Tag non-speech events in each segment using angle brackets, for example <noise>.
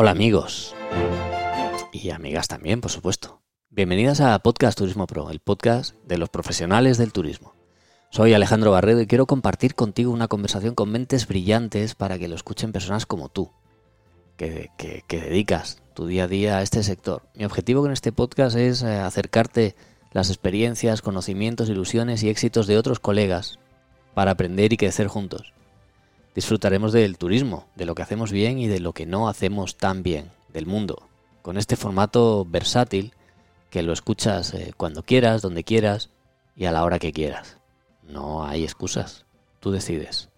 Hola amigos y amigas también, por supuesto. Bienvenidas a Podcast Turismo Pro, el podcast de los profesionales del turismo. Soy Alejandro Barredo y quiero compartir contigo una conversación con mentes brillantes para que lo escuchen personas como tú, que, dedicas tu día a día a este sector. Mi objetivo con este podcast es eh, acercarte las experiencias, conocimientos, ilusiones y éxitos de otros colegas para aprender y crecer juntos. Disfrutaremos del turismo, de lo que hacemos bien y de lo que no hacemos tan bien, del mundo, con este formato versátil que lo escuchas eh, cuando quieras, donde quieras y a la hora que quieras. No hay excusas, tú decides.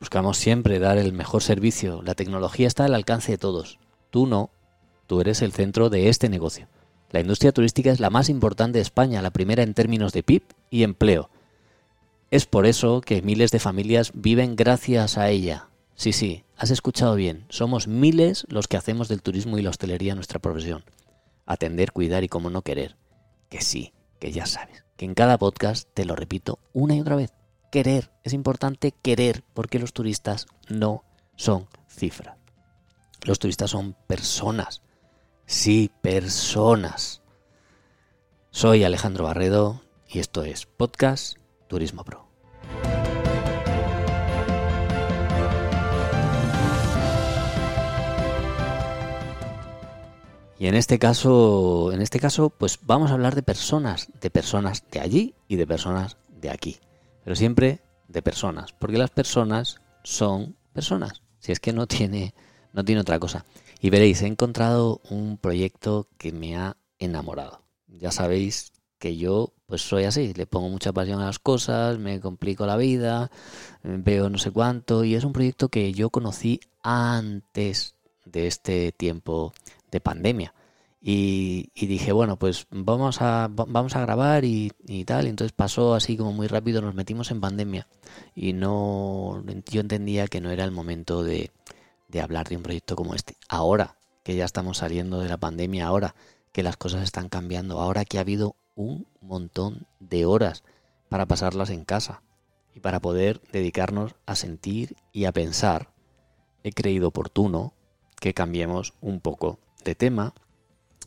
Buscamos siempre dar el mejor servicio, la tecnología está al alcance de todos, tú no, tú eres el centro de este negocio. La industria turística es la más importante de España, la primera en términos de PIB y empleo. Es por eso que miles de familias viven gracias a ella. Sí, sí, has escuchado bien, somos miles los que hacemos del turismo y la hostelería nuestra profesión. Atender, cuidar y cómo no querer. Que sí, que ya sabes, que en cada podcast te lo repito una y otra vez. Querer, es importante querer, porque los turistas no son cifras. Los turistas son personas. Sí, personas. Soy Alejandro Barredo y esto es Podcast Turismo Pro. Y en este caso, en este caso, pues vamos a hablar de personas, de personas de allí y de personas de aquí. Pero siempre de personas, porque las personas son personas. Si es que no tiene, no tiene otra cosa. Y veréis, he encontrado un proyecto que me ha enamorado. Ya sabéis que yo pues soy así, le pongo mucha pasión a las cosas, me complico la vida, veo no sé cuánto y es un proyecto que yo conocí antes de este tiempo de pandemia. Y, dije, bueno, pues vamos a, vamos a grabar y, y, tal. Y entonces pasó así como muy rápido, nos metimos en pandemia. Y no, yo entendía que no era el momento de, de hablar de un proyecto como este. Ahora que ya estamos saliendo de la pandemia, ahora que las cosas están cambiando, ahora que ha habido un montón de horas para pasarlas en casa y para poder dedicarnos a sentir y a pensar, he creído oportuno que cambiemos un poco de tema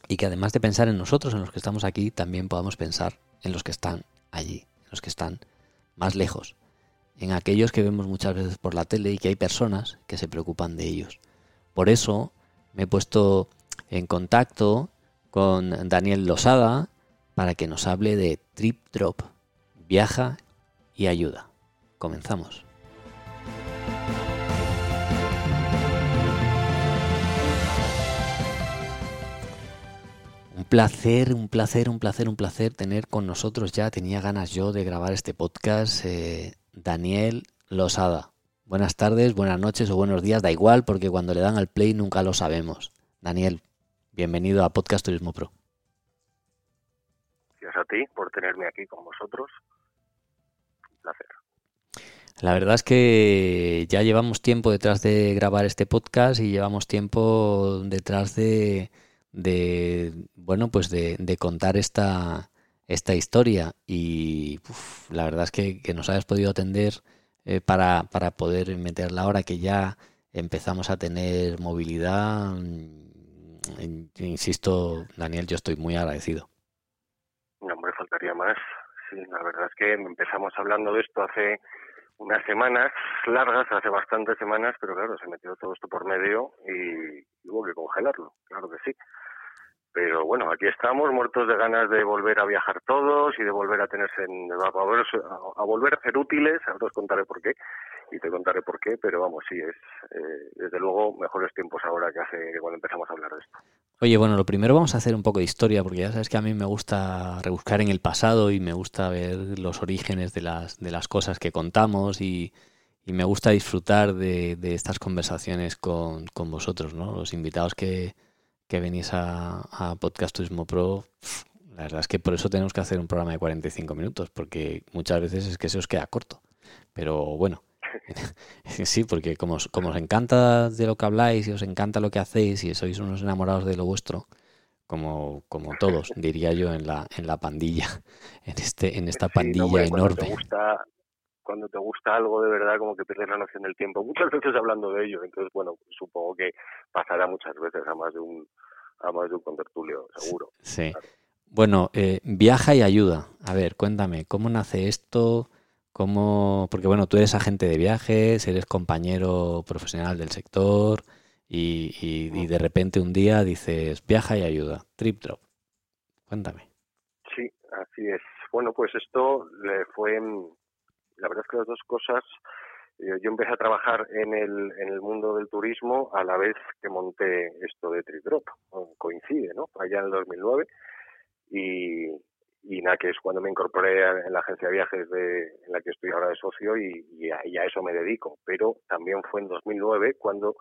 y que además de pensar en nosotros, en los que estamos aquí, también podamos pensar en los que están allí, en los que están más lejos, en aquellos que vemos muchas veces por la tele y que hay personas que se preocupan de ellos. Por eso me he puesto en contacto con Daniel Losada, para que nos hable de Trip Drop, viaja y ayuda. Comenzamos. Un placer, un placer, un placer, un placer tener con nosotros ya. Tenía ganas yo de grabar este podcast. Eh, Daniel Losada. Buenas tardes, buenas noches o buenos días, da igual porque cuando le dan al play nunca lo sabemos. Daniel, bienvenido a Podcast Turismo Pro a ti por tenerme aquí con vosotros. Un placer. La verdad es que ya llevamos tiempo detrás de grabar este podcast y llevamos tiempo detrás de, de bueno, pues de, contar esta, esta historia y la verdad es que, nos hayas podido atender eh, para, para poder meter la hora que ya empezamos a tener movilidad. Mm, insisto, Daniel, yo estoy muy agradecido. Sí, la verdad es que empezamos hablando de esto hace unas semanas largas, hace bastantes semanas, pero claro, se metió todo esto por medio y hubo que congelarlo, claro que sí. Pero bueno, aquí estamos muertos de ganas de volver a viajar todos y de volver a tenerse, a volver a, volver a ser útiles, ahora os contaré por qué y te contaré por qué, pero vamos, sí, es eh, desde luego mejores tiempos ahora que hace cuando empezamos a hablar de esto. Oye, bueno, lo primero vamos a hacer un poco de historia, porque ya sabes que a mí me gusta rebuscar en el pasado y me gusta ver los orígenes de las, de las cosas que contamos y, me gusta disfrutar de, estas conversaciones con, con, vosotros, ¿no? Los invitados que, que venís a, a Podcast Turismo Pro, la verdad es que por eso tenemos que hacer un programa de 45 minutos, porque muchas veces es que se os queda corto. Pero bueno, <laughs> sí, porque como, como os encanta de lo que habláis y os encanta lo que hacéis y sois unos enamorados de lo vuestro, como, como todos, <laughs> diría yo, en la, en la pandilla, <laughs> en este, en esta pandilla enorme. Cuando te, gusta, cuando te gusta algo de verdad como que pierdes la noción del tiempo, muchas veces hablando de ello, entonces bueno, supongo que pasará muchas veces a más de un a más de un contertulio, seguro. Sí. Bueno, eh, viaja y ayuda. A ver, cuéntame, ¿cómo nace esto? ¿Cómo? Porque bueno, tú eres agente de viajes, eres compañero profesional del sector y, de repente un día dices viaja y ayuda, trip drop. Cuéntame. Sí, así es. Bueno, pues esto le fue la verdad es que las dos cosas, eh, yo empecé a trabajar en el, en el mundo del turismo a la vez que monté esto de Tridrop, coincide, ¿no? Allá en el 2009 y, y nada, que es cuando me incorporé en la agencia de viajes de, en la que estoy ahora de socio y, y, a, eso me dedico. Pero también fue en 2009 cuando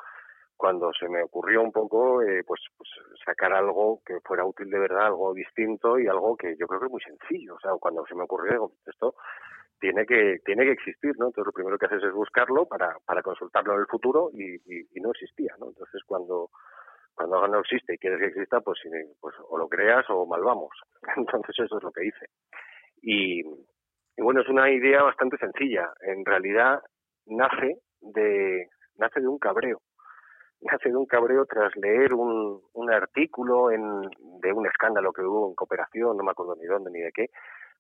cuando se me ocurrió un poco eh, pues, pues sacar algo que fuera útil de verdad, algo distinto y algo que yo creo que es muy sencillo. O sea, cuando se me ocurrió, esto tiene que tiene que existir, ¿no? Entonces lo primero que haces es buscarlo para, para consultarlo en el futuro y, y, no existía, ¿no? Entonces cuando cuando no existe y quieres que exista, pues, pues o lo creas o mal vamos. <laughs> Entonces eso es lo que hice. Y, bueno, es una idea bastante sencilla. En realidad nace de nace de un cabreo. <laughs> Nace de un cabreo tras leer un, un artículo en, de un escándalo que hubo en cooperación, no me acuerdo ni dónde ni de qué,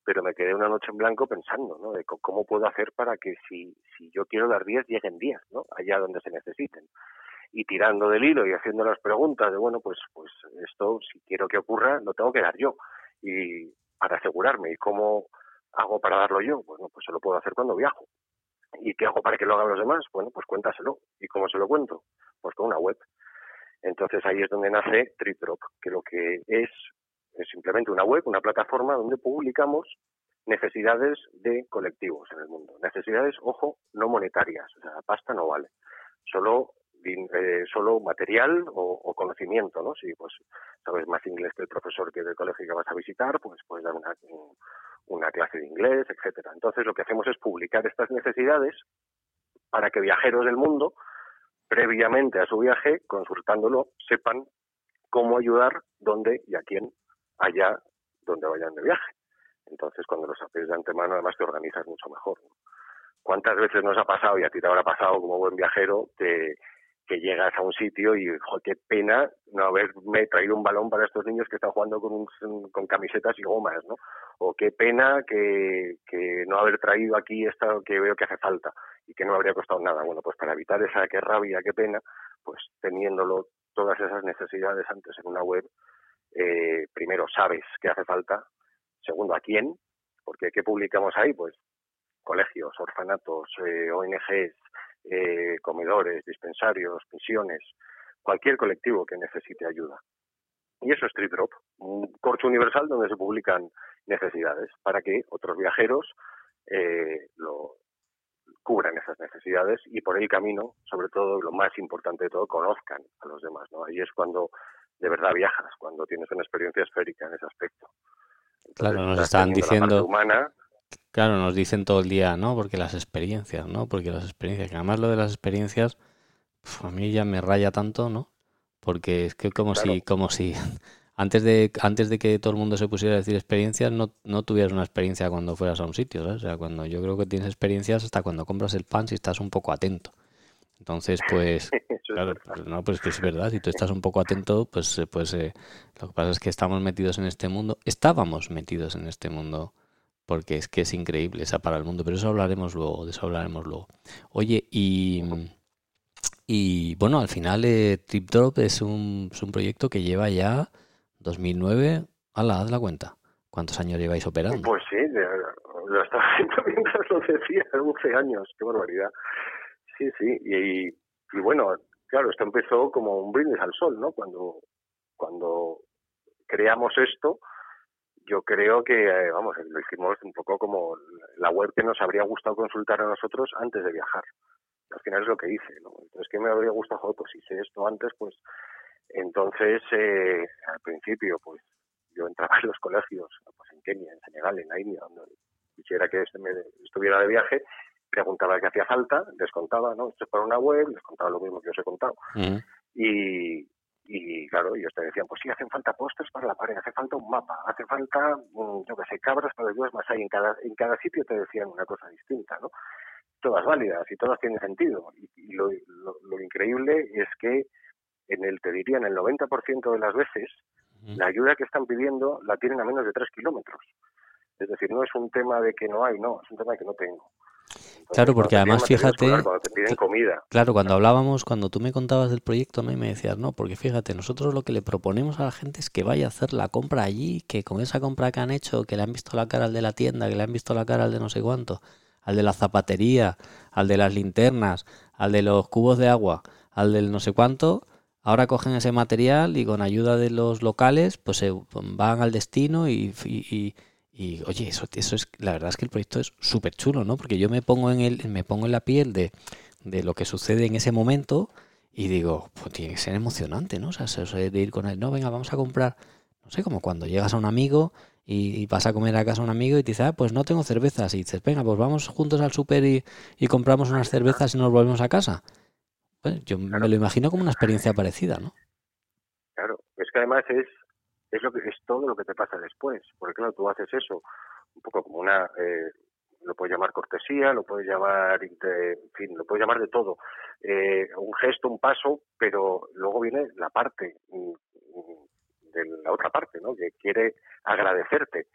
pero me quedé una noche en blanco pensando, ¿no? De cómo puedo hacer para que si, si yo quiero dar días, lleguen días, ¿no? Allá donde se necesiten. Y tirando del hilo y haciendo las preguntas de, bueno, pues, pues esto, si quiero que ocurra, lo tengo que dar yo. Y para asegurarme, ¿y cómo hago para darlo yo? Bueno, pues se lo puedo hacer cuando viajo. ¿Y qué hago para que lo hagan los demás? Bueno, pues cuéntaselo. ¿Y cómo se lo cuento? Pues con una web. Entonces ahí es donde nace TripDrop, que lo que es es simplemente una web, una plataforma donde publicamos necesidades de colectivos en el mundo. Necesidades, ojo, no monetarias, o sea, pasta no vale. Solo eh, solo material o, conocimiento, ¿no? Si pues sabes más inglés que el profesor que del colegio que vas a visitar, pues puedes dar una, una clase de inglés, etcétera. Entonces lo que hacemos es publicar estas necesidades para que viajeros del mundo, previamente a su viaje, consultándolo, sepan cómo ayudar, dónde y a quién allá donde vayan de viaje. Entonces, cuando lo sabes de antemano, además te organizas mucho mejor. ¿Cuántas veces nos ha pasado, y a ti te habrá pasado como buen viajero, que, que llegas a un sitio y, joder, qué pena no haberme traído un balón para estos niños que están jugando con, con camisetas y gomas, ¿no? O qué pena que, que no haber traído aquí esto que veo que hace falta y que no habría costado nada. Bueno, pues para evitar esa qué rabia, qué pena, pues teniéndolo todas esas necesidades antes en una web, eh, primero sabes qué hace falta, segundo a quién, porque ¿qué publicamos ahí? Pues colegios, orfanatos, eh, ONGs, eh, comedores, dispensarios, pensiones, cualquier colectivo que necesite ayuda. Y eso es Street Drop, un corcho universal donde se publican necesidades para que otros viajeros eh, lo cubran esas necesidades y por el camino, sobre todo, lo más importante de todo, conozcan a los demás. ¿no? Ahí es cuando de verdad viajas, cuando tienes una experiencia esférica en ese aspecto. claro, nos están diciendo... Claro, nos dicen todo el día, ¿no? Porque las experiencias, ¿no? Porque las experiencias, que además lo de las experiencias, a mí ya me raya tanto, ¿no? Porque es que como si, como si <laughs> antes de, antes de que todo el mundo se pusiera a decir experiencias, no, no tuvieras una experiencia cuando fueras a un sitio, ¿sabes? O sea, cuando yo creo que tienes experiencias hasta cuando compras el pan si estás un poco atento. Entonces, pues, <laughs> claro, pues, no, pues que es verdad, si tú estás un poco atento, pues, eh, pues eh, lo que pasa es que estamos metidos en este mundo, estábamos metidos en este mundo, porque es que es increíble, esa para el mundo, pero eso hablaremos luego, de eso hablaremos luego. Oye, y, y bueno, al final eh, Trip Drop es un, es un proyecto que lleva ya 2009, ala, haz la cuenta. ¿Cuántos años lleváis operando? Pues sí, lo estaba haciendo <laughs> mientras lo decía, 11 años, qué barbaridad. Sí, sí, y, y, bueno, claro, esto empezó como un brindis al sol, ¿no? Cuando, cuando creamos esto, yo creo que, eh, vamos, lo hicimos un poco como la web que nos habría gustado consultar a nosotros antes de viajar. Al final es lo que hice, ¿no? Entonces, ¿qué me habría gustado? Joder, pues hice esto antes, pues entonces, eh, al principio, pues yo entraba <laughs> en los colegios, pues en Kenia, en Senegal, en la India, donde quisiera que me estuviera de viaje, preguntaba qué hacía falta, les contaba, ¿no? Esto es para una web, les contaba lo mismo que os he contado. y, Y claro, ellos te decían, pues sí, hacen falta postes para la pared, hace falta un mapa, hace falta, mm, yo qué sé, cabras para los más hay. En cada, en cada sitio te decían una cosa distinta, ¿no? Todas válidas y todas tienen sentido. Y, lo, lo, increíble es que en el, te diría, en el 90% de las veces, la ayuda que están pidiendo la tienen a menos de 3 kilómetros. Es decir, no es un tema de que no hay, no, es un tema de que no tengo. Claro, porque además fíjate, cuando te piden comida. claro, cuando hablábamos, cuando tú me contabas del proyecto, ¿no? y me decías, no, porque fíjate, nosotros lo que le proponemos a la gente es que vaya a hacer la compra allí, que con esa compra que han hecho, que le han visto la cara al de la tienda, que le han visto la cara al de no sé cuánto, al de la zapatería, al de las linternas, al de los cubos de agua, al del no sé cuánto, ahora cogen ese material y con ayuda de los locales, pues se van al destino y y oye, eso, eso es, la verdad es que el proyecto es súper chulo, ¿no? Porque yo me pongo en el, me pongo en la piel de, de lo que sucede en ese momento y digo, pues tiene que ser emocionante, ¿no? O sea, eso de ir con él, no, venga, vamos a comprar, no sé, como cuando llegas a un amigo y, vas a comer a casa a un amigo y te dice, ah, pues no tengo cervezas. Y dices, venga, pues vamos juntos al súper y, y, compramos unas cervezas y nos volvemos a casa. Pues yo me lo imagino como una experiencia parecida, ¿no? Claro, es que además es es lo que es todo lo que te pasa después porque claro tú haces eso un poco como una eh, lo puedes llamar cortesía lo puedes llamar en fin lo puedes llamar de todo eh, un gesto un paso pero luego viene la parte mm, de la otra parte no que quiere agradecerte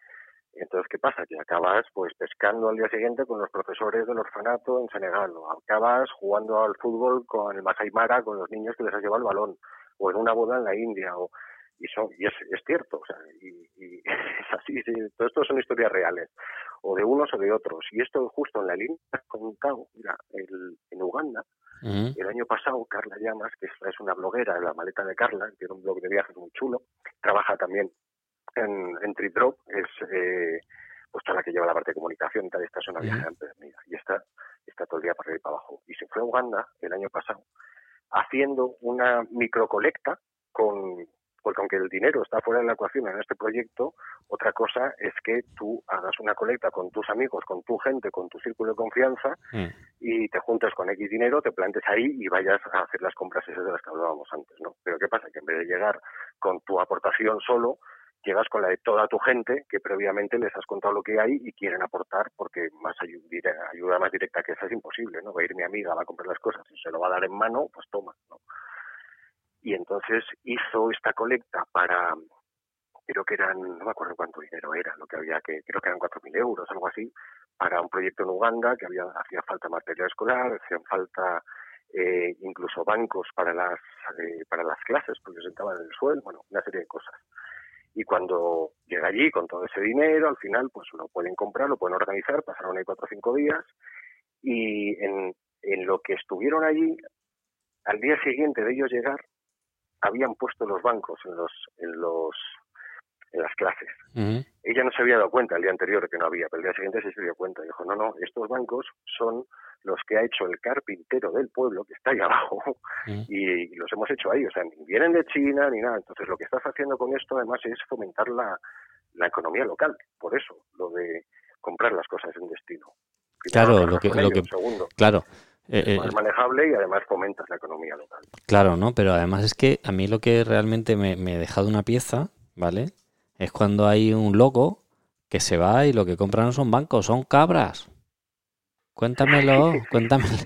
entonces, ¿qué pasa? Que acabas pues pescando al día siguiente con los profesores del orfanato en Senegal, o acabas jugando al fútbol con el Masai Mara, con los niños que les has llevado el balón, o en una boda en la India, o y, y es, es cierto, o sea, y, y <laughs> es así, todo esto son historias reales, o de unos o de otros. Y esto justo en la línea que has contado, mira, el, en Uganda, el año pasado, Carla Llamas, que es una bloguera, la maleta de Carla, tiene un blog de viajes muy chulo, trabaja también en, en Drop, es eh, pues toda la que lleva la parte de comunicación y tal, esta es una viajante y está, está todo el día para arriba y para abajo. Y se fue a Uganda el año pasado haciendo una microcolecta con, porque aunque el dinero está fuera de la ecuación en este proyecto, otra cosa es que tú hagas una colecta con tus amigos, con tu gente, con tu círculo de confianza mm. y te juntes con X dinero, te plantes ahí y vayas a hacer las compras esas de las que hablábamos antes, ¿no? Pero ¿qué pasa? Que en vez de llegar con tu aportación solo, llegas con la de toda tu gente que previamente les has contado lo que hay y quieren aportar porque más ayuda, ayuda más directa que esa es imposible, ¿no? Va a ir mi amiga, va a comprar las cosas y se lo va a dar en mano, pues toma, ¿no? Y entonces hizo esta colecta para, creo que eran, no me acuerdo cuánto dinero era, lo que había que, creo que eran 4.000 euros, algo así, para un proyecto en Uganda que había hacía falta material escolar, hacían falta eh, incluso bancos para las eh, para las clases porque sentaban en el suelo, bueno, una serie de cosas. Y cuando llega allí con todo ese dinero, al final pues lo pueden comprar, lo pueden organizar, pasaron ahí cuatro o cinco días y en, en lo que estuvieron allí, al día siguiente de ellos llegar, habían puesto los bancos en los en los en las clases. Ella no se había dado cuenta el día anterior que no había, pero el día siguiente se dio cuenta. Dijo, no, no, estos bancos son los que ha hecho el carpintero del pueblo, que está ahí abajo, y, los hemos hecho ahí. O sea, ni vienen de China ni nada. Entonces, lo que estás haciendo con esto, además, es fomentar la, la economía local. Por eso, lo de comprar las cosas en destino. claro, lo que, lo que, claro, es más eh, manejable y además fomentas la economía local. Claro, ¿no? Pero además es que a mí lo que realmente me, me ha dejado una pieza, ¿vale? Es cuando hay un loco que se va y lo que compran no son bancos, son cabras. Cuéntamelo, <laughs> cuéntamelo,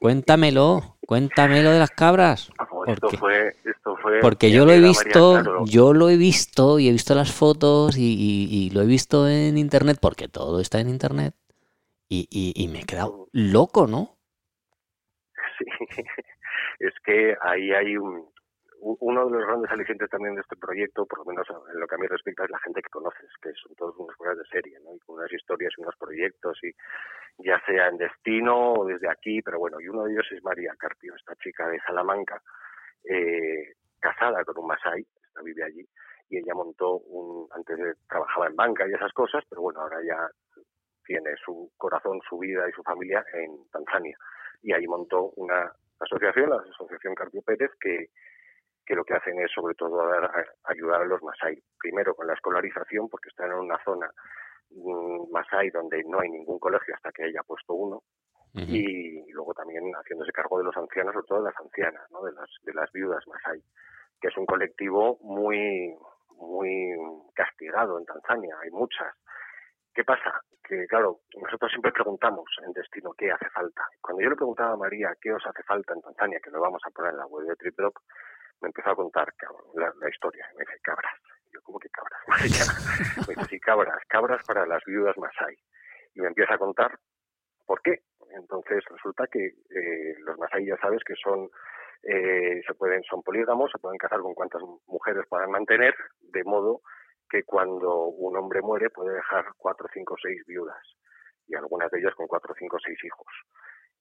cuéntamelo, cuéntamelo de las cabras. Ah, porque, esto fue, esto fue porque yo lo he visto, yo lo he visto y he visto las fotos y, y, lo he visto en internet, porque todo está en internet. Y, y, me he quedado loco, ¿no? <laughs> es que ahí hay un, uno de los grandes alicientes también de este proyecto, por lo menos en lo que a mí respecta, es la gente que conoces, que son todos unos fuera de serie, ¿no? Con unas historias y unos proyectos, y ya sea en destino o desde aquí, pero bueno, y uno de ellos es María Carpio, esta chica de Salamanca, eh, casada con un Masai, esta vive allí, y ella montó un, antes trabajaba en banca y esas cosas, pero bueno, ahora ya tiene su corazón, su vida y su familia en Tanzania y ahí montó una asociación, la Asociación Carpio Pérez, que, que lo que hacen es sobre todo ayudar a los Masai. Primero con la escolarización, porque están en una zona mm, Masai donde no hay ningún colegio hasta que haya puesto uno, y luego también haciéndose cargo de los ancianos, sobre todo de las ancianas, ¿no? de, las, de las viudas Masai que es un colectivo muy, muy castigado en Tanzania, hay muchas. ¿Qué pasa? Que, claro, nosotros siempre preguntamos en Destino qué hace falta. Cuando yo le preguntaba a María qué os hace falta en Tanzania, que lo vamos a poner en la web de TripDrop, me empezó a contar la, la, historia. Me dice, cabras. yo, ¿cómo que cabras? <laughs> me dice, sí, cabras, cabras para las viudas Masai. Y me empieza a contar por qué. Entonces resulta que eh, los Masai ya sabes que son eh, se pueden son polígamos, se pueden casar con cuantas mujeres puedan mantener, de modo que cuando un hombre muere puede dejar cuatro, cinco, seis viudas y algunas de ellas con cuatro, cinco, seis hijos.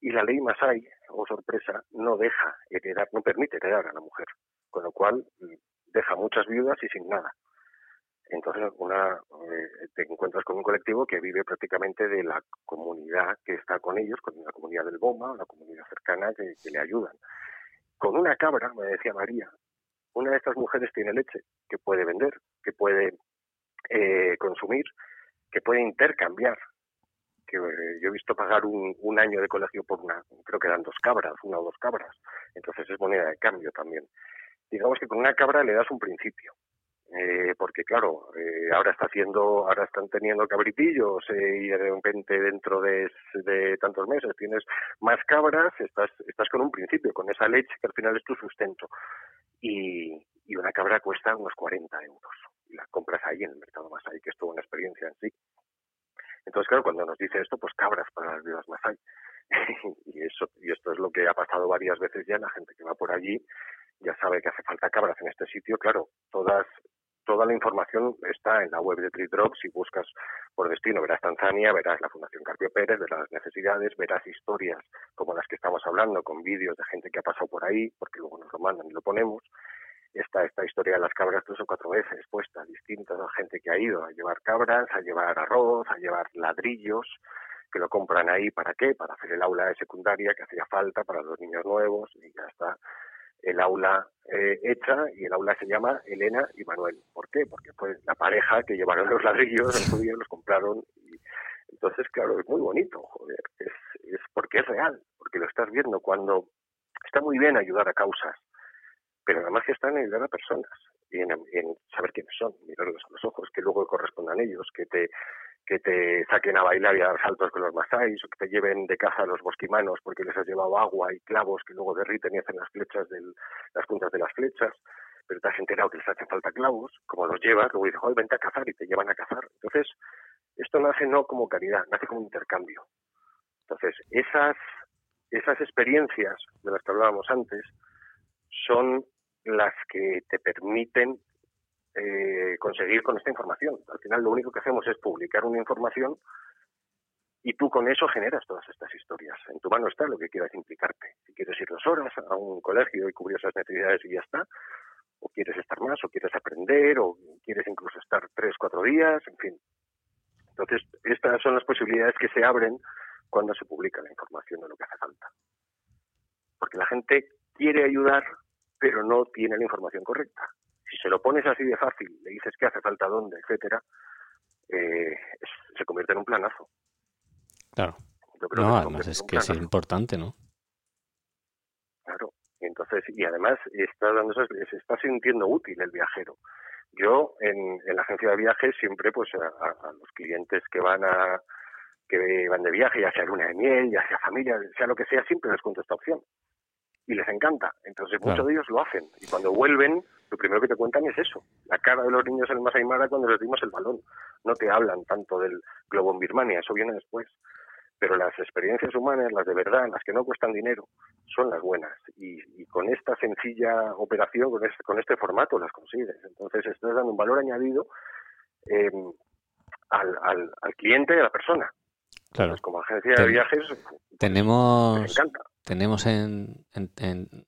Y la ley Masai, o oh sorpresa, no deja heredar, no permite heredar a la mujer, con lo cual mm, deja muchas viudas y sin nada. Entonces, eh, te encuentras con un colectivo que vive prácticamente de la comunidad que está con ellos, con la comunidad del Boma, la comunidad cercana que, le ayudan. Con una cabra, me decía María, una de estas mujeres tiene leche que puede vender, que puede eh, consumir, que puede intercambiar. Que eh, yo he visto pagar un, un, año de colegio por una, creo que eran dos cabras, una o dos cabras. Entonces es moneda de cambio también. Digamos que con una cabra le das un principio eh, porque claro, eh, ahora está haciendo, ahora están teniendo cabritillos eh, y de repente dentro de, de, tantos meses tienes más cabras, estás, estás con un principio, con esa leche que al final es tu sustento. Y, y una cabra cuesta unos 40 euros. Y la compras ahí en el mercado más ahí, que es toda una experiencia en sí. Entonces, claro, cuando nos dice esto, pues cabras para las vidas más hay. <laughs> y, eso, y esto es lo que ha pasado varias veces ya, la gente que va por allí ya sabe que hace falta cabras en este sitio. Claro, todas toda la información está en la web de TreeDrop. Si buscas por destino, verás Tanzania, verás la Fundación Carpio Pérez, verás las necesidades, verás historias como las que estamos hablando, con vídeos de gente que ha pasado por ahí, porque luego nos lo mandan y lo ponemos. Está esta historia de las cabras tres o cuatro veces puestas, distintas, a gente que ha ido a llevar cabras, a llevar arroz, a llevar ladrillos, que lo compran ahí, ¿para qué? Para hacer el aula de secundaria que hacía falta para los niños nuevos y ya está el aula eh, hecha y el aula se llama Elena y Manuel. ¿Por qué? Porque fue la pareja que llevaron los ladrillos, los judíos los compraron. Y, entonces, claro, es muy bonito, joder, es, es porque es real, porque lo estás viendo cuando está muy bien ayudar a causas, pero además que está en ayudar a personas y en, en saber quiénes son, mirarlos a los ojos, que luego correspondan ellos, que te que te saquen a bailar y a dar saltos con los masáis, o que te lleven de caza a los bosquimanos porque les has llevado agua y clavos que luego derriten y hacen las flechas, del, las puntas de las flechas, pero te has enterado que les hacen falta clavos, como los llevas, luego dices, joder, vente a cazar y te llevan a cazar. Entonces, esto nace no como caridad, nace como intercambio. Entonces, esas, esas experiencias de las que hablábamos antes son las que te permiten eh, conseguir con esta información. Al final lo único que hacemos es publicar una información y tú con eso generas todas estas historias. En tu mano está lo que quieras implicarte. Si quieres ir dos horas a un colegio y cubrir esas necesidades y ya está, o quieres estar más, o quieres aprender, o quieres incluso estar tres, cuatro días, en fin. Entonces, estas son las posibilidades que se abren cuando se publica la información de lo que hace falta. Porque la gente quiere ayudar, pero no tiene la información correcta se lo pones así de fácil, le dices qué hace falta dónde, etcétera, eh, se convierte en un planazo. Claro. no, además es que es importante, ¿no? Claro. Y entonces, y además está dando, se está sintiendo útil el viajero. Yo en, la agencia de viajes siempre, pues a, los clientes que van a que van de viaje, ya sea luna de miel, ya sea familia, sea lo que sea, siempre les cuento esta opción y les encanta. Entonces muchos de ellos lo hacen y cuando vuelven lo primero que te cuentan es eso, la cara de los niños en el Masai Mara cuando les dimos el balón. No te hablan tanto del globo en Birmania, eso viene después. Pero las experiencias humanas, las de verdad, las que no cuestan dinero, son las buenas. Y, con esta sencilla operación, con este, con este formato, las consigues. Entonces estás dando un valor añadido em, al, al, al cliente y a la persona. Claro. como agencia de viajes, tenemos, tenemos en,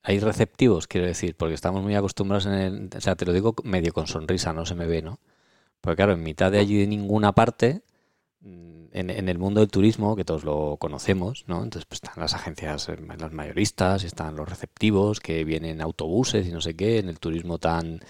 hay receptivos, quiero decir, porque estamos muy acostumbrados en el, o sea, te lo digo medio con sonrisa, no se me ve, ¿no? Porque claro, en mitad de allí de ninguna parte, mm, en, el mundo del turismo, que todos lo conocemos, ¿no? Entonces pues, están las agencias, eh, las mayoristas, están los receptivos que vienen autobuses y no sé qué, en el turismo tan,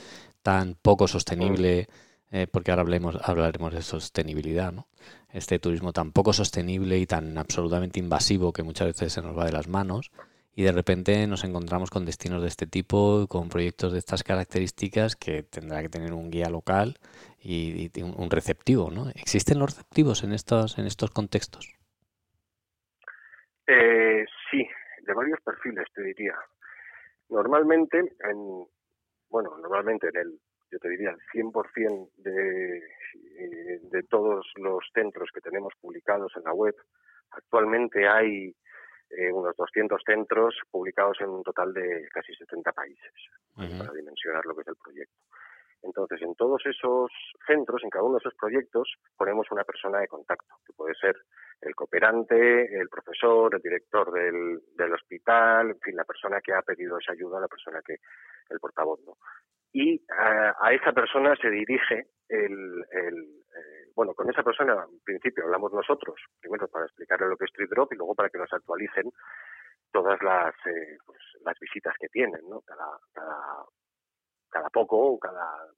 tan poco sostenible, eh, porque ahora hablemos, hablaremos de sostenibilidad, ¿no? Este turismo tan poco sostenible y tan absolutamente invasivo que muchas veces se nos va de las manos. y de repente nos encontramos con destinos de este tipo, con proyectos de estas características que tendrá que tener un guía local y, un receptivo, ¿no? ¿Existen los receptivos en estos, en estos contextos? Eh, sí, de varios perfiles, te diría. Normalmente, en, bueno, normalmente en el, yo te diría, el 100% de, eh, de todos los centros que tenemos publicados en la web, actualmente hay eh, unos 200 centros publicados en un total de casi 70 países, para dimensionar lo que es el proyecto. Entonces, en todos esos centros, en cada uno de esos proyectos, ponemos una persona de contacto, que puede ser el cooperante, el profesor, el director del, del hospital, en fin, la persona que ha pedido esa ayuda, la persona que, el portavoz, ¿no? Y a, a esa persona se dirige el, el, bueno, con esa persona, en principio, hablamos nosotros, primero para explicarle lo que es Street Drop y luego para que nos actualicen todas las, eh, pues, las visitas que tienen, ¿no? Cada, cada, cada poco, cada,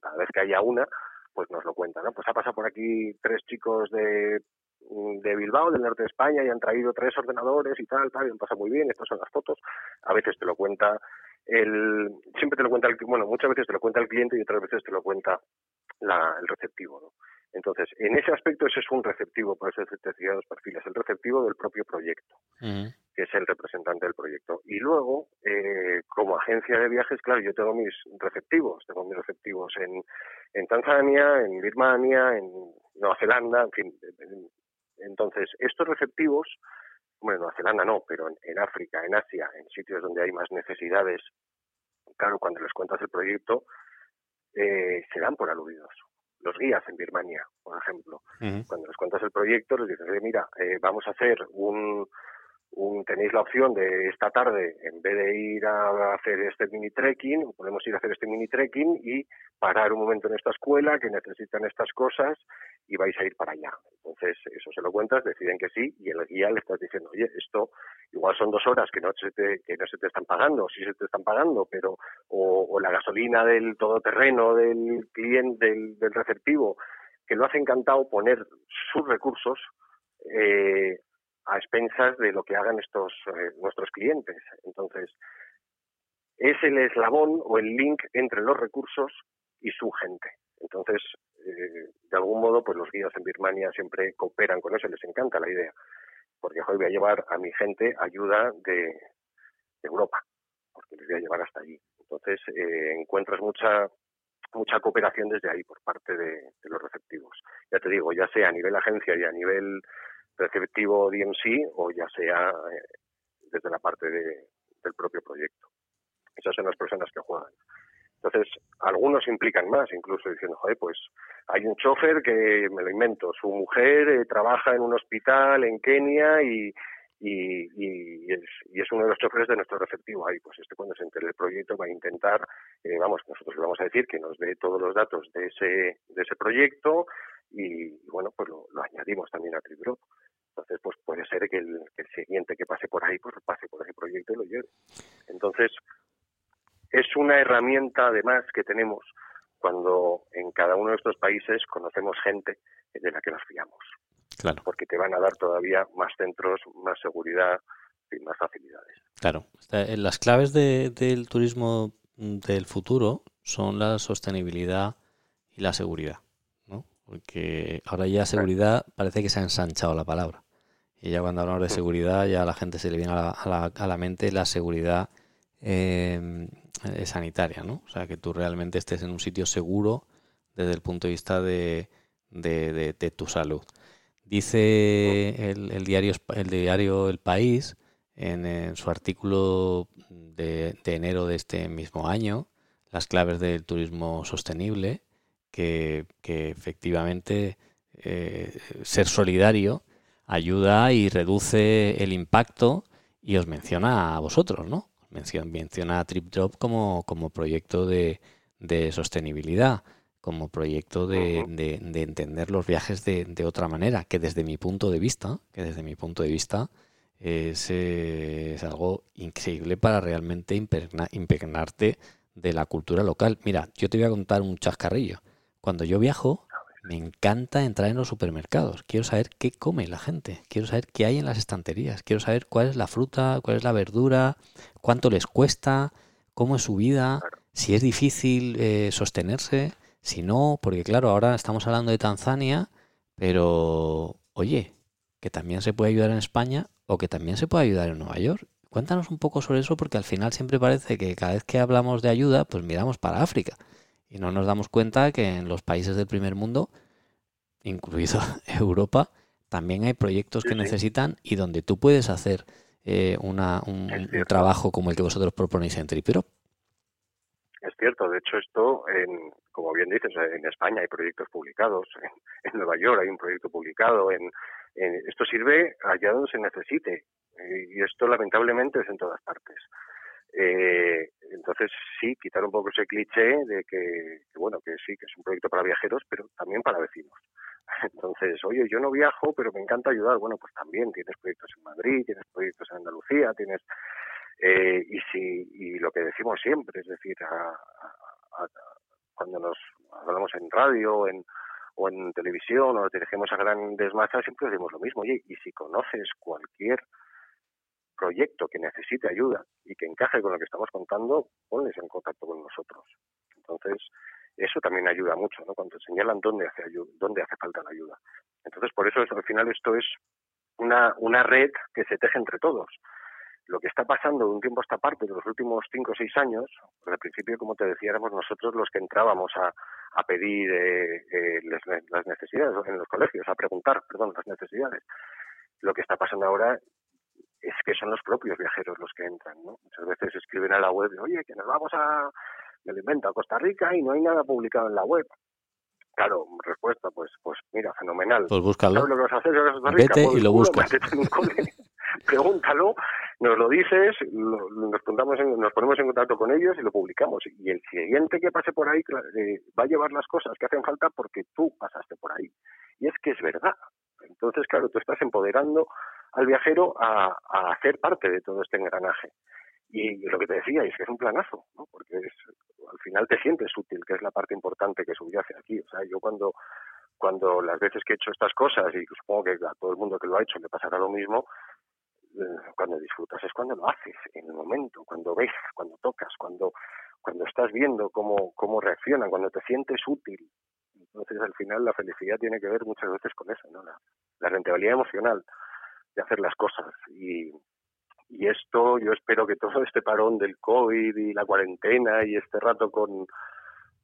cada vez que haya una, pues nos lo cuentan, ¿no? Pues ha pasado por aquí tres chicos de, de Bilbao, del norte de España, y han traído tres ordenadores y tal, tal, y han pasado muy bien, estas son las fotos. A veces te lo cuenta el, siempre te lo cuenta el, bueno, muchas veces te lo cuenta el cliente y otras veces te lo cuenta la, el receptivo, ¿no? Entonces, en ese aspecto ese es un receptivo, por eso te decía dos perfiles, el receptivo del propio proyecto, que es el representante del proyecto. Y luego, eh, como agencia de viajes, claro, yo tengo mis receptivos, tengo mis receptivos en, en Tanzania, en Birmania, en Nueva Zelanda, en fin. Entonces, estos receptivos, bueno, en Nueva Zelanda no, pero en, en África, en Asia, en sitios donde hay más necesidades, claro, cuando les cuentas el proyecto, eh, se dan por aludidos los guías en Birmania, por ejemplo. Cuando les cuentas el proyecto, les dices, mira, eh, vamos a hacer un, tenéis la opción de esta tarde, en vez de ir a hacer este mini trekking, podemos ir a hacer este mini trekking y parar un momento en esta escuela que necesitan estas cosas y vais a ir para allá. Entonces, eso se lo cuentas, deciden que sí y el guía le estás diciendo, oye, esto igual son dos horas que no se te, que no se te están pagando, sí se te están pagando, pero o, la gasolina del todoterreno del cliente, del, del receptivo, que lo hace encantado poner sus recursos eh, a expensas de lo que hagan estos eh, nuestros clientes. Entonces, es el eslabón o el link entre los recursos y su gente. Entonces, eh, de algún modo, pues los guías en Birmania siempre cooperan con eso, les encanta la idea, porque hoy voy a llevar a mi gente ayuda de, Europa, porque les voy a llevar hasta allí. Entonces, eh, encuentras mucha mucha cooperación desde ahí por parte de, los receptivos. Ya te digo, ya sea a nivel agencia y a nivel receptivo DMC o ya sea eh, desde la parte del propio proyecto. Esas son las personas que juegan. Entonces, algunos implican más, incluso diciendo, pues hay un chofer que me lo invento, su mujer eh, trabaja en un hospital en Kenia y, y, y, es, y, es, uno de los choferes de nuestro receptivo ahí. Pues este cuando se entere el proyecto va a intentar, eh, vamos, nosotros le vamos a decir que nos dé todos los datos de ese, de ese proyecto y, bueno, pues lo, añadimos también a Tribro. Entonces, pues puede ser que el, el, siguiente que pase por ahí, pues pase por ese proyecto y lo lleve. Entonces, es una herramienta además que tenemos cuando en cada uno de estos países conocemos gente de la que nos fiamos. Claro. Porque te van a dar todavía más centros, más seguridad y más facilidades. Claro. Las claves del turismo del futuro son la sostenibilidad y la seguridad. ¿no? Porque ahora ya seguridad parece que se ha ensanchado la palabra. Y ya cuando hablamos de seguridad, ya a la gente se le viene a la, a la mente la seguridad eh, sanitaria, ¿no? O sea, que tú realmente estés en un sitio seguro desde el punto de vista de, de, tu salud. Dice el, diario, el diario El País, en, su artículo de, enero de este mismo año, las claves del turismo sostenible, que, efectivamente eh, ser solidario ayuda y reduce el impacto y os menciona a vosotros, ¿no? menciona a TripDrop como, como proyecto de, sostenibilidad, como proyecto de, entender los viajes de, otra manera, que desde mi punto de vista, que desde mi punto de vista es, es algo increíble para realmente impregnarte de la cultura local. Mira, yo te voy a contar un chascarrillo. Cuando yo viajo, me encanta entrar en los supermercados. Quiero saber qué come la gente. Quiero saber qué hay en las estanterías. Quiero saber cuál es la fruta, cuál es la verdura, cuánto les cuesta, cómo es su vida, si es difícil eh, sostenerse, si no, porque claro, ahora estamos hablando de Tanzania, pero oye, que también se puede ayudar en España o que también se puede ayudar en Nueva York. Cuéntanos un poco sobre eso porque al final siempre parece que cada vez que hablamos de ayuda, pues miramos para África y no nos damos cuenta que en los países del primer mundo, incluido <laughs> Europa, también hay proyectos que necesitan y donde tú puedes hacer eh, una, un, trabajo como el que vosotros proponéis en Tripero. Es cierto, de hecho esto, en, como bien dices, en España hay proyectos publicados, <laughs> en Nueva York hay un proyecto publicado, en, esto sirve allá donde se necesite y esto lamentablemente es en todas partes. Eh, entonces sí, quitar un poco ese cliché de que, bueno, que sí, que es un proyecto para viajeros, pero también para vecinos. <laughs> Entonces, oye, yo no viajo, pero me encanta ayudar. Bueno, pues también tienes proyectos en Madrid, tienes proyectos en Andalucía, tienes eh, y si y lo que decimos siempre, es decir, cuando nos hablamos en radio, en o en televisión o nos dirigimos a grandes masas, siempre decimos lo mismo. Oye, y si conoces cualquier proyecto que necesite ayuda y que encaje con lo que estamos contando, ponles en contacto con nosotros. Entonces, eso también ayuda mucho, ¿no? Cuando señalan dónde hace, dónde hace falta la ayuda. Entonces, por eso al final esto es una, una red que se teje entre todos. Lo que está pasando de un tiempo a esta parte, de los últimos cinco o seis años, pues al principio, como te decía, éramos nosotros los que entrábamos a, pedir eh, eh, las necesidades en los colegios, a preguntar, perdón, las necesidades. Lo que está pasando ahora es que son los propios viajeros los que entran, ¿no? Muchas veces escriben a la web, oye, que nos vamos a, me invento, a Costa Rica y no hay nada publicado en la web. Claro, respuesta, pues, pues mira, fenomenal. Pues búscalo. ¿Sabes lo que vas a hacer Costa Rica? Vete y pues lo buscas. <laughs> pregúntalo, nos lo dices, nos, nos ponemos en contacto con ellos y lo publicamos. Y el siguiente que pase por ahí eh, va a llevar las cosas que hacen falta porque tú pasaste por ahí. Y es que es verdad. Entonces, claro, tú estás empoderando al viajero a, a hacer parte de todo este engranaje. Y lo que te decía es que es un planazo, ¿no? porque es, al final te sientes útil, que es la parte importante que subyace aquí. O sea, yo cuando, cuando las veces que he hecho estas cosas, y supongo que a todo el mundo que lo ha hecho le pasará lo mismo, eh, cuando disfrutas es cuando lo haces, en el momento, cuando ves, cuando tocas, cuando, cuando estás viendo cómo, cómo reaccionan, cuando te sientes útil. Entonces, al final, la felicidad tiene que ver muchas veces con eso, ¿no? La, rentabilidad emocional de hacer las cosas. Y esto, yo espero que todo este parón del COVID y la cuarentena y este rato con,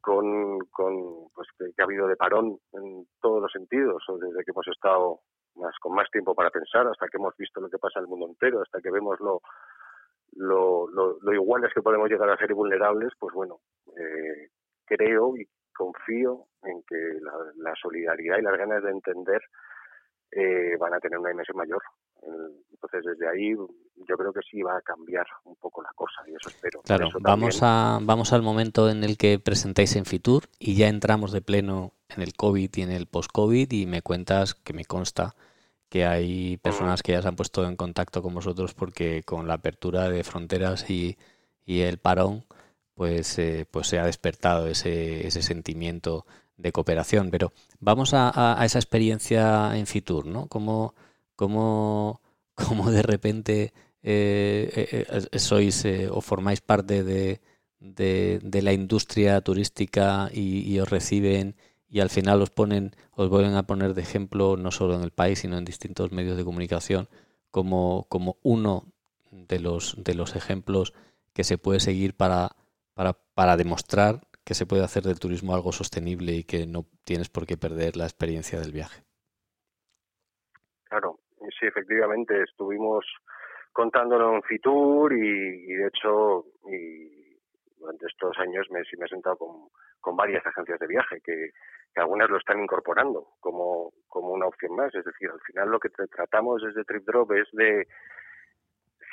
con, con pues que, ha habido de parón en todos los sentidos, desde que hemos estado más con más tiempo para pensar, hasta que hemos visto lo que pasa en el mundo entero, hasta que vemos lo, lo, lo, iguales que podemos llegar a ser y vulnerables, pues bueno, eh, creo y confío en que la, la, solidaridad y las ganas de entender eh, van a tener una dimensión mayor. Entonces, desde ahí yo creo que sí va a cambiar un poco la cosa y eso espero. Claro, vamos, a, vamos al momento en el que presentáis en Fitur y ya entramos de pleno en el COVID y en el post-COVID y me cuentas que me consta que hay personas que ya se han puesto en contacto con vosotros porque con la apertura de fronteras y, y el parón, pues, eh, pues se ha despertado ese, ese sentimiento de cooperación. Pero vamos a, a, esa experiencia en Fitur, ¿no? ¿Cómo, de repente eh, eh, sois o formáis parte de, de, de, la industria turística y, y os reciben y al final os ponen, os vuelven a poner de ejemplo no solo en el país, sino en distintos medios de comunicación, como, como uno de los, de los ejemplos que se puede seguir para, para, para demostrar que se puede hacer del turismo algo sostenible y que no tienes por qué perder la experiencia del viaje. Claro, sí, efectivamente, estuvimos contándolo en Fitur y, de hecho y durante estos años me, he sentado con, varias agencias de viaje que, que algunas lo están incorporando como, como una opción más. Es decir, al final lo que tratamos desde TripDrop es de,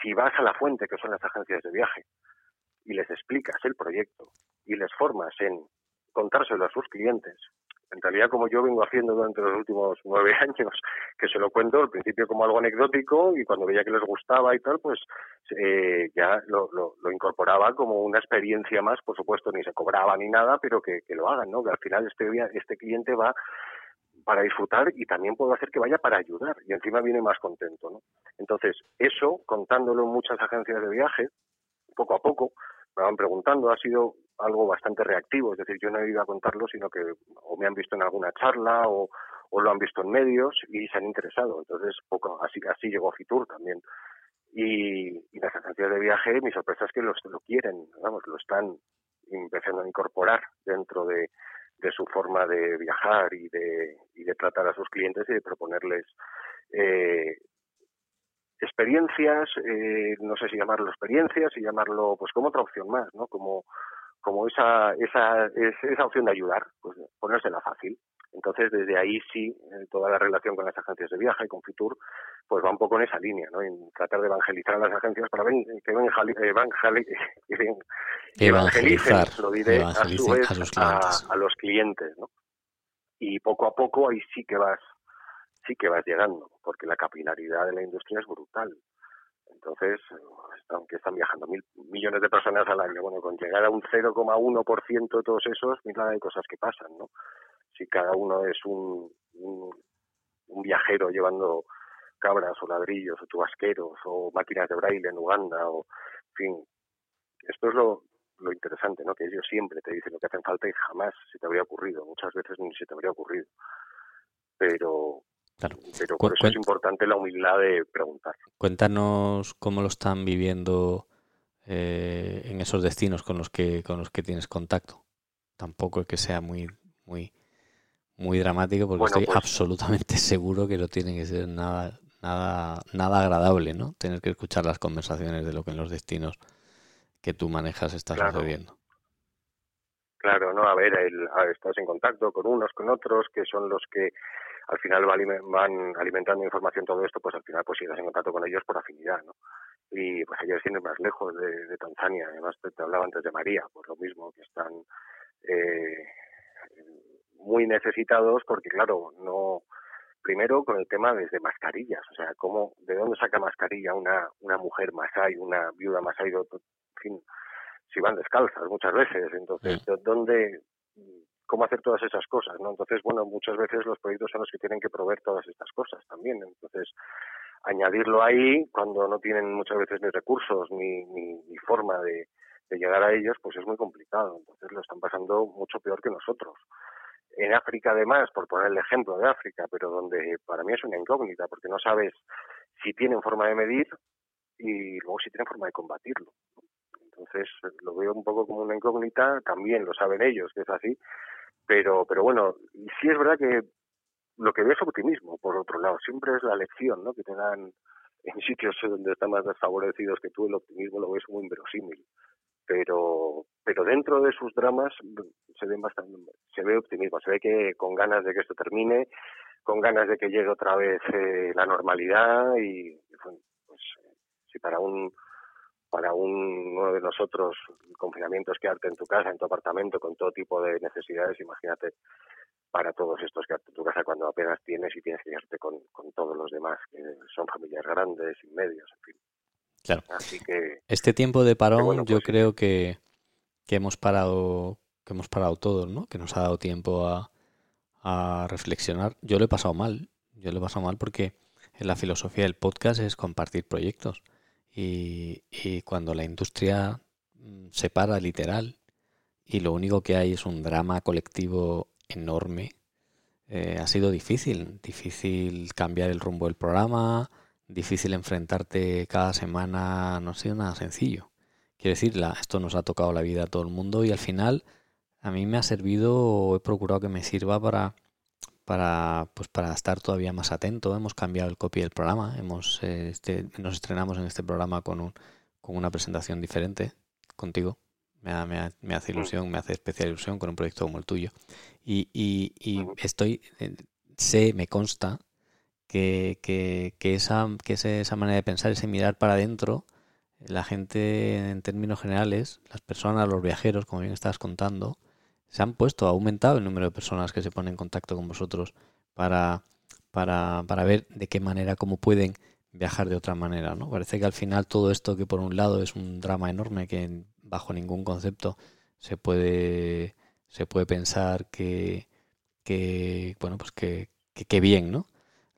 si vas a la fuente, que son las agencias de viaje, y les explicas el proyecto y les formas en contárselo a sus clientes, En realidad, como yo vengo haciendo durante los últimos nueve <laughs> años, que se lo cuento al principio como algo anecdótico y cuando veía que les gustaba y tal, pues eh, ya lo, lo, incorporaba como una experiencia más, por supuesto, ni se cobraba ni nada, pero que, que lo hagan, ¿no? Que al final este, este cliente va para disfrutar y también puedo hacer que vaya para ayudar y encima viene más contento, ¿no? Entonces, eso, contándolo en muchas agencias de viaje, poco a poco, me van preguntando, ha sido algo bastante reactivo, es decir, yo no he ido a contarlo, sino que o me han visto en alguna charla o, o lo han visto en medios y se han interesado. Entonces, poco así, así llegó Fitur también. Y, y, las agencias de viaje, mi sorpresa es que los, lo quieren, vamos, lo están empezando a incorporar dentro de, de su forma de viajar y de, y de tratar a sus clientes y de proponerles eh, experiencias, eh, no sé si llamarlo experiencias, y llamarlo pues como otra opción más, ¿no? Como, como esa, esa, esa opción de ayudar, pues ponérsela fácil. Entonces, desde ahí sí, eh, toda la relación con las agencias de viaje y con Fitur, pues va un poco en esa línea, ¿no? En tratar de evangelizar a las agencias para ven, que <laughs> evangelicen, lo diré, a, su vez, a. A, los clientes, ¿no? Y poco a poco ahí sí que vas, sí que vas llegando, porque la capilaridad de la industria es brutal. Entonces, aunque están viajando mil millones de personas al año, bueno, con llegar a un 0,1% de todos esos, mira hay cosas que pasan, ¿no? Si cada uno es un, un, viajero llevando cabras o ladrillos o tubasqueros o máquinas de braille en Uganda o, en fin, esto es lo, lo interesante, ¿no? Que ellos siempre te dicen lo que hacen falta y jamás se te habría ocurrido, muchas veces ni se te habría ocurrido. Pero pero por eso es importante la humildad de preguntar. Cuéntanos cómo lo están viviendo eh, en esos destinos con los que con los que tienes contacto. Tampoco es que sea muy muy muy dramático porque estoy pues absolutamente <laughs> seguro que no tiene que ser nada nada nada agradable, ¿no? Tener que escuchar las conversaciones de lo que en los destinos que tú manejas está sucediendo. Claro, no, a ver, el, estás en contacto con unos, con otros, que son los que al final van alimentando información todo esto, pues al final pues sigues en contacto con ellos por afinidad, ¿no? Y pues ellos tienen más lejos de, Tanzania, además te, hablaba antes de María, pues lo mismo, que están eh, muy necesitados porque claro, no primero con el tema desde mascarillas, o sea, cómo de dónde saca mascarilla una una mujer masai, una viuda masai, en fin, si van descalzas muchas veces, entonces, ¿de ¿dónde cómo hacer todas esas cosas, ¿no? Entonces, bueno, muchas veces los proyectos son los que tienen que proveer todas estas cosas también. Entonces, añadirlo ahí cuando no tienen muchas veces ni recursos ni, forma de, llegar a ellos, pues es muy complicado. Entonces, lo están pasando mucho peor que nosotros. En África, además, por poner el ejemplo de África, pero donde para mí es una incógnita, porque no sabes si tienen forma de medir y luego si tienen forma de combatirlo. Entonces, lo veo un poco como una incógnita, también lo saben ellos, que es así, pero, pero bueno, sí es verdad que lo que veo es optimismo, por otro lado. Siempre es la lección ¿no? que te dan en sitios donde están más desfavorecidos que tú, el optimismo lo ves muy inverosímil. Pero, pero dentro de sus dramas se ve bastante, se ve optimismo, se ve que con ganas de que esto termine, con ganas de que llegue otra vez eh, la normalidad y, pues, si para un para uno de nosotros el confinamiento es quedarte en tu casa, en tu apartamento, con todo tipo de necesidades, imagínate para todos estos quedarte en tu casa cuando apenas tienes y tienes que quedarte con, todos los demás, que son familias grandes y medios, en fin. Claro. Así que, este tiempo de parón yo pues creo que, que hemos parado que hemos parado todos, ¿no? Que nos ha dado tiempo a, a reflexionar. Yo lo he pasado mal. Yo lo he pasado mal porque en la filosofía del podcast es compartir proyectos. Y, cuando la industria mm, se para literal y lo único que hay es un drama colectivo enorme, eh, ha sido difícil. Difícil cambiar el rumbo del programa, difícil enfrentarte cada semana, no ha sido nada sencillo. Quiero decir, esto nos ha tocado la vida a todo el mundo y al final a mí me ha servido he procurado que me sirva para para, pues para estar todavía más atento. Hemos cambiado el copy del programa, hemos, eh, este, nos estrenamos en este programa con, un, con una presentación diferente contigo. Me, me, me, hace mm. ilusión, me hace especial ilusión con un proyecto como el tuyo. Y, y, y estoy, eh, sé, me consta que, que, que, esa, que esa manera de pensar, ese mirar para adentro, la gente en términos generales, las personas, los viajeros, como bien estabas contando, se han puesto, ha aumentado el número de personas que se ponen en contacto con vosotros para, para, para ver de qué manera, cómo pueden viajar de otra manera, ¿no? Parece que al final todo esto que por un lado es un drama enorme que bajo ningún concepto se puede se puede pensar que, que bueno pues que, que, bien, ¿no?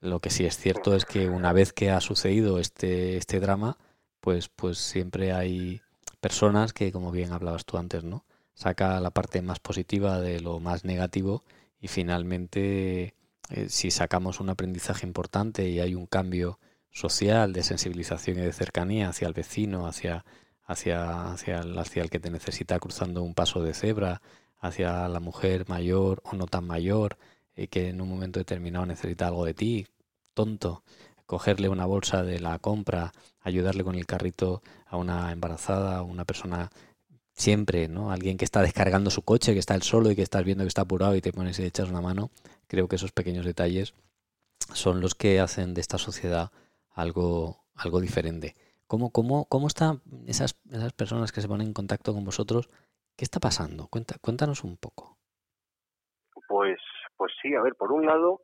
Lo que sí es cierto es que una vez que ha sucedido este, este drama, pues, pues siempre hay personas que, como bien hablabas tú antes, ¿no? Saca la parte más positiva de lo más negativo y finalmente eh, si sacamos un aprendizaje importante y hay un cambio social de sensibilización y de cercanía hacia el vecino, hacia, hacia, hacia, el, hacia el que te necesita cruzando un paso de cebra, hacia la mujer mayor o no tan mayor, y que en un momento determinado necesita algo de ti, tonto, cogerle una bolsa de la compra, ayudarle con el carrito a una embarazada, a una persona siempre, ¿no? Alguien que está descargando su coche, que está el solo y que estás viendo que está apurado y te pones y le echas una mano. Creo que esos pequeños detalles son los que hacen de esta sociedad algo, algo diferente. ¿Cómo, cómo, cómo están esas, esas personas que se ponen en contacto con vosotros? ¿Qué está pasando? Cuenta, cuéntanos un poco. Pues, pues sí, a ver, por un lado,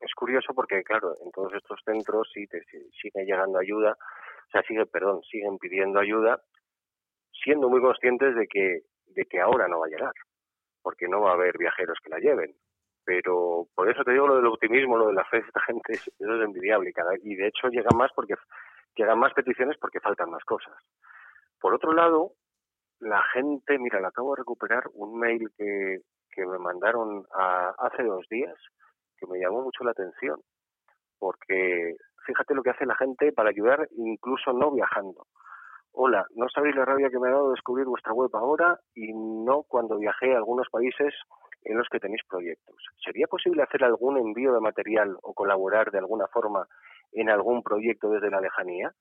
es curioso porque, claro, en todos estos centros sí te sigue llegando ayuda, o sea, sigue, perdón, siguen pidiendo ayuda, siendo muy conscientes de que, de que ahora no va a llegar, porque no va a haber viajeros que la lleven. Pero por eso te digo lo del optimismo, lo de la fe de esta gente, eso es envidiable. Y, de hecho llegan más porque llegan más peticiones porque faltan más cosas. Por otro lado, la gente, mira, le acabo de recuperar un mail que, que me mandaron hace dos días que me llamó mucho la atención, porque fíjate lo que hace la gente para ayudar incluso no viajando. Hola, no sabéis la rabia que me ha dado descubrir vuestra web ahora y no cuando viajé a algunos países en los que tenéis proyectos. ¿Sería posible hacer algún envío de material o colaborar de alguna forma en algún proyecto desde la lejanía?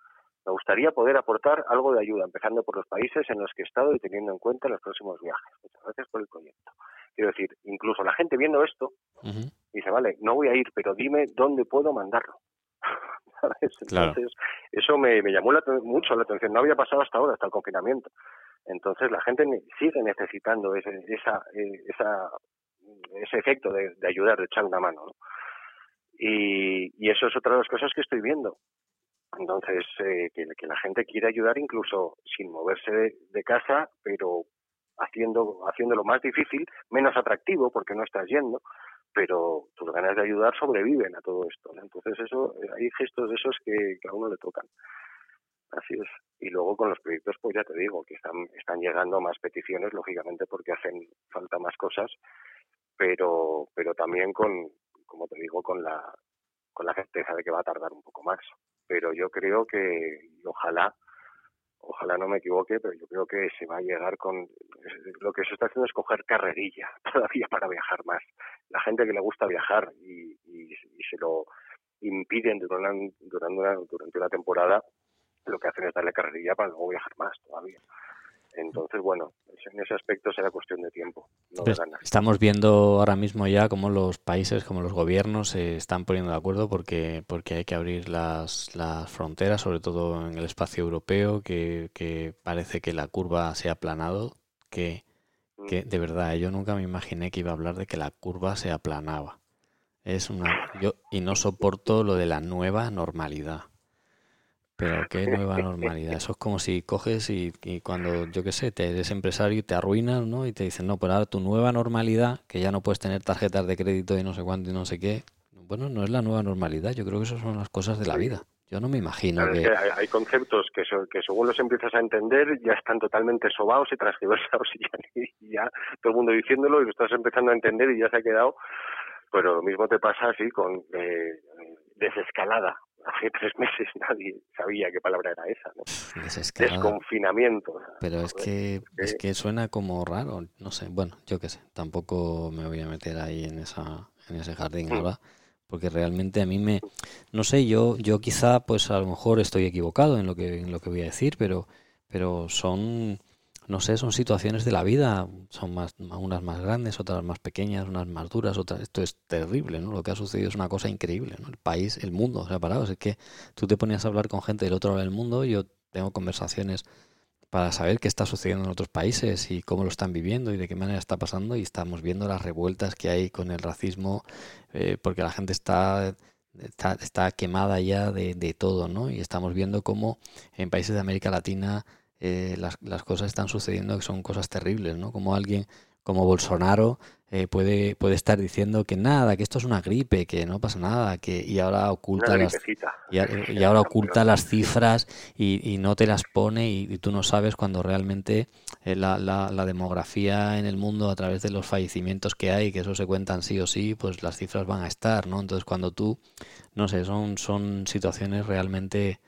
Me gustaría poder aportar algo de ayuda, empezando por los países en los que he estado y teniendo en cuenta los próximos viajes. Muchas gracias por el proyecto. Quiero decir, incluso la gente viendo esto dice, vale, no voy a ir, pero dime dónde puedo mandarlo. <laughs> Entonces, eso me, llamó mucho la atención. No había pasado hasta ahora, hasta el confinamiento. Entonces, la gente sigue necesitando ese, esa, eh, esa, ese efecto de, ayudar, de echar una mano. Y, y eso es otra de las cosas que estoy viendo. Entonces, eh, que, la gente quiere ayudar incluso sin moverse de, casa, pero haciendo, haciéndolo más difícil, menos atractivo porque no estás yendo, pero tus ganas de ayudar sobreviven a todo esto. Entonces, eso, eh, hay gestos de esos que, a uno le tocan. Así es. Y luego con los proyectos, pues ya te digo, que están, están llegando más peticiones, lógicamente, porque hacen falta más cosas, pero, pero también con, como te digo, con la, con la certeza de que va a tardar un poco más pero yo creo que, ojalá, ojalá no me equivoque, pero yo creo que se va a llegar con lo que se está haciendo es coger carrerilla <laughs> todavía para viajar más. La gente que le gusta viajar y, y, se lo impiden durante durante una temporada, lo que hacen es darle carrerilla para luego viajar más todavía. Entonces, bueno, en ese aspecto será cuestión de tiempo. Pues estamos viendo ahora mismo ya cómo los países, como los gobiernos se están poniendo de acuerdo porque, porque hay que abrir las, las fronteras, sobre todo en el espacio europeo, que, que parece que la curva se ha aplanado, que, que mm. de verdad yo nunca me imaginé que iba a hablar de que la curva se aplanaba. Es una, yo, y no soporto lo de la nueva normalidad. Pero qué nueva normalidad. Eso es como si coges y, cuando, yo qué sé, te eres empresario y te arruinas, ¿no? Y te dicen, no, pero ahora tu nueva normalidad, que ya no puedes tener tarjetas de crédito y no sé cuánto y no sé qué, bueno, no es la nueva normalidad. Yo creo que esas son las cosas de la vida. Yo no me imagino que... hay, conceptos que, que según los empiezas a entender ya están totalmente sobados y transgiversados <laughs> y ya, todo el mundo diciéndolo y lo estás empezando a entender y ya se ha quedado. Pero lo mismo te pasa así con eh, desescalada hace tres meses <laughs> nadie sabía qué palabra era esa, ¿no? Desconfinamiento. Pero es que, es que suena como raro, no sé, bueno, yo qué sé, tampoco me voy a meter ahí en esa en ese jardín mm. ahora, porque realmente a mí me no sé, yo yo quizá pues a lo mejor estoy equivocado en lo que en lo que voy a decir, pero pero son no sé, son situaciones de la vida, son más, unas más grandes, otras más pequeñas, unas más duras, otras, esto es terrible, ¿no? Lo que ha sucedido es una cosa increíble, ¿no? El país, el mundo se ha parado, es que tú te ponías a hablar con gente del otro lado del mundo, yo tengo conversaciones para saber qué está sucediendo en otros países y cómo lo están viviendo y de qué manera está pasando y estamos viendo las revueltas que hay con el racismo eh, porque la gente está está, quemada ya de, todo, ¿no? Y estamos viendo cómo en países de América Latina eh, las, las, cosas están sucediendo que son cosas terribles, ¿no? Como alguien como Bolsonaro eh, puede, puede estar diciendo que nada, que esto es una gripe, que no pasa nada, que y ahora oculta las y, y, ahora oculta las cifras y, y, no te las pone y, tú no sabes cuando realmente eh, la, la, la, demografía en el mundo a través de los fallecimientos que hay, que eso se cuentan sí o sí, pues las cifras van a estar, ¿no? Entonces cuando tú, no sé, son, son situaciones realmente,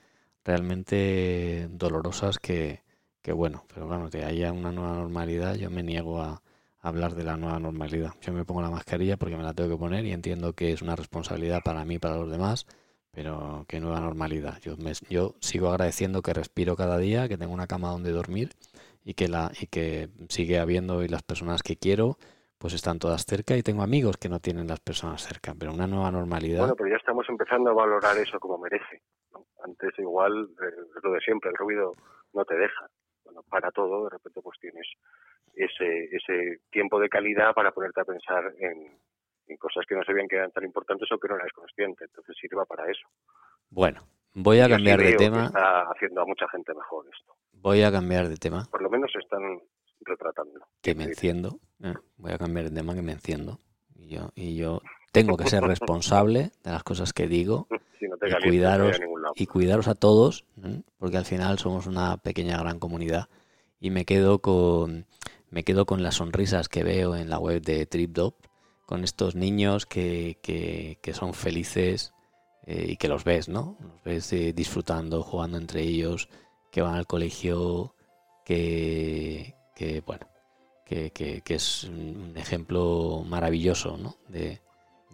realmente dolorosas que, que bueno, pero bueno, que haya una nueva normalidad, yo me niego a hablar de la nueva normalidad. Yo me pongo la mascarilla porque me la tengo que poner y entiendo que es una responsabilidad para mí y para los demás, pero qué nueva normalidad. Yo, me, yo sigo agradeciendo que respiro cada día, que tengo una cama donde dormir y que, la, y que sigue habiendo y las personas que quiero pues están todas cerca y tengo amigos que no tienen las personas cerca, pero una nueva normalidad. Bueno, pero ya estamos empezando a valorar eso como merece. Antes igual eh, lo de siempre, el ruido no te deja. Para todo, de repente pues tienes ese, ese tiempo de calidad para ponerte a pensar en, en cosas que no sabían que eran tan importantes o que no eras consciente. Entonces sirva para eso. Bueno, voy a cambiar de tema. Está haciendo a mucha gente mejor esto. Voy a cambiar de tema. Por lo menos están retratando. Que me enciendo. Eh, voy a cambiar de tema que me enciendo. Y yo, y yo tengo que ser responsable de las cosas que digo Si no te y no cuidaros y cuidaros a todos, ¿eh? porque al final somos una pequeña gran comunidad y me quedo con me quedo con las sonrisas que veo en la web de TripDop, con estos niños que, que, que son felices eh, y que los ves, ¿no? Los ves eh, disfrutando, jugando entre ellos, que van al colegio, que, que bueno, que, que, que es un ejemplo maravilloso, ¿no? De,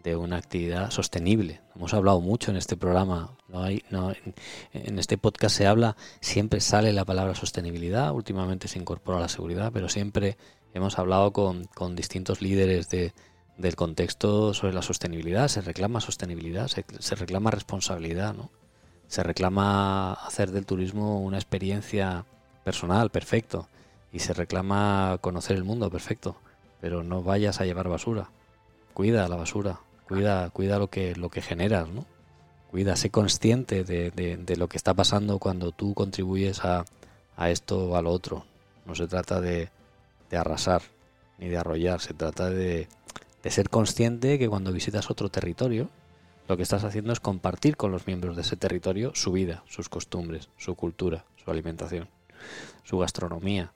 de una actividad sostenible. Hemos hablado mucho en este programa, no hay, no, en, este podcast se habla, siempre sale la palabra sostenibilidad, últimamente se incorpora la seguridad, pero siempre hemos hablado con, con distintos líderes de, del contexto sobre la sostenibilidad, se reclama sostenibilidad, se, se reclama responsabilidad, ¿no? se reclama hacer del turismo una experiencia personal, perfecto, y se reclama conocer el mundo, perfecto, pero no vayas a llevar basura, cuida la basura, cuida, cuida lo que, lo que generas, ¿no? Cuida, sé consciente de, de, de lo que está pasando cuando tú contribuyes a, a, esto o a lo otro. No se trata de, de arrasar ni de arrollar, se trata de, de ser consciente que cuando visitas otro territorio, lo que estás haciendo es compartir con los miembros de ese territorio su vida, sus costumbres, su cultura, su alimentación, su gastronomía,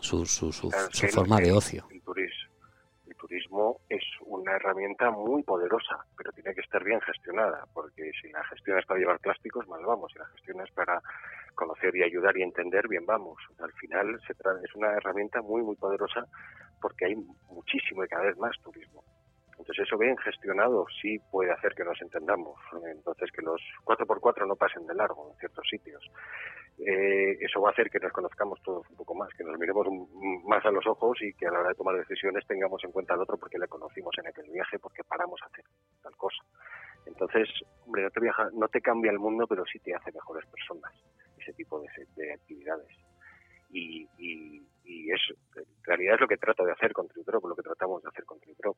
su, su, su, su forma de ocio. Turismo, es una herramienta muy poderosa, pero tiene que estar bien gestionada, porque si la gestionas para llevar plásticos, mal vamos, si la gestionas para conocer y ayudar y entender, bien vamos. Al final se es una herramienta muy, muy poderosa porque hay muchísimo y cada vez más turismo. Entonces eso bien gestionado sí puede hacer que nos entendamos. Entonces que los 4x4 no pasen de largo en ciertos sitios. Eh, eso va a hacer que nos conozcamos todos un poco más, que nos miremos más a los ojos y que a la hora de tomar decisiones tengamos en cuenta al otro porque le conocimos en aquel viaje, porque paramos a hacer tal cosa. Entonces, hombre, no te, viaja, no te cambia el mundo, pero sí te hace mejores personas ese tipo de, de actividades. Y, y, y, es, en realidad es lo que trata de hacer con Triprop, lo que tratamos de hacer con Triprop.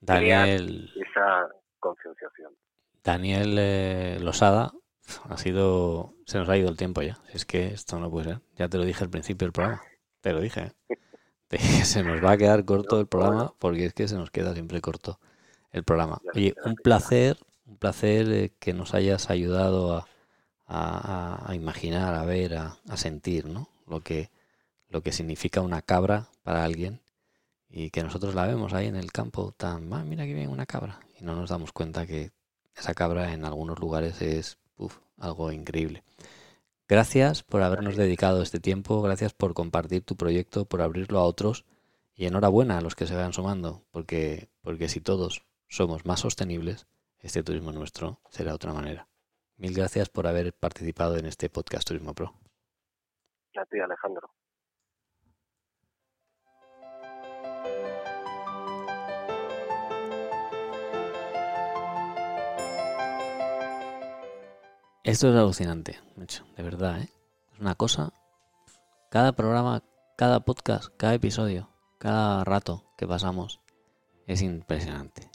Daniel. Esa concienciación. Daniel eh, Losada ha sido. Se nos ha ido el tiempo ya. Es que esto no puede ser. Ya te lo dije al principio del programa. Te lo dije. ¿eh? <laughs> Te dije, se nos va a quedar corto el programa porque es que se nos queda siempre corto el programa. Oye, un placer, un placer eh, que nos hayas ayudado a, a, a imaginar, a ver, a, a, sentir, ¿no? Lo que, lo que significa una cabra para alguien y que nosotros la vemos ahí en el campo tan, ah, mira que viene una cabra y no nos damos cuenta que esa cabra en algunos lugares es uf, algo increíble. Gracias por habernos dedicado este tiempo, gracias por compartir tu proyecto, por abrirlo a otros y enhorabuena a los que se vayan sumando, porque, porque si todos somos más sostenibles, este turismo nuestro será de otra manera. Mil gracias por haber participado en este podcast Turismo Pro. A ti, Alejandro. Esto es alucinante, de verdad, ¿eh? Es una cosa, cada programa, cada podcast, cada episodio, cada rato que pasamos es impresionante.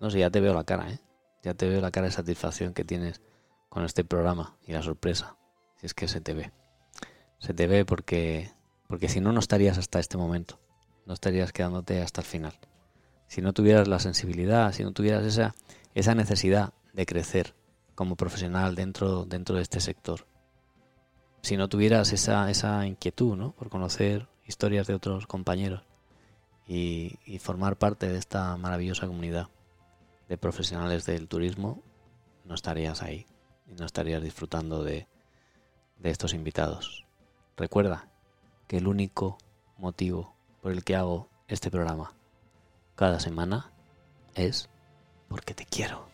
No sé, ya te veo la cara, ¿eh? Ya te veo la cara de satisfacción que tienes con este programa y la sorpresa, si es que se te ve. Se te ve porque, porque si no, no estarías hasta este momento. No estarías quedándote hasta el final. Si no tuvieras la sensibilidad, si no tuvieras esa, esa necesidad de crecer como profesional dentro, dentro de este sector, si no tuvieras esa, esa inquietud ¿no? por conocer historias de otros compañeros y, formar parte de esta maravillosa comunidad de profesionales del turismo, no estarías ahí y no estarías disfrutando de, de estos invitados. Recuerda que el único motivo por el que hago este programa cada semana es porque te quiero.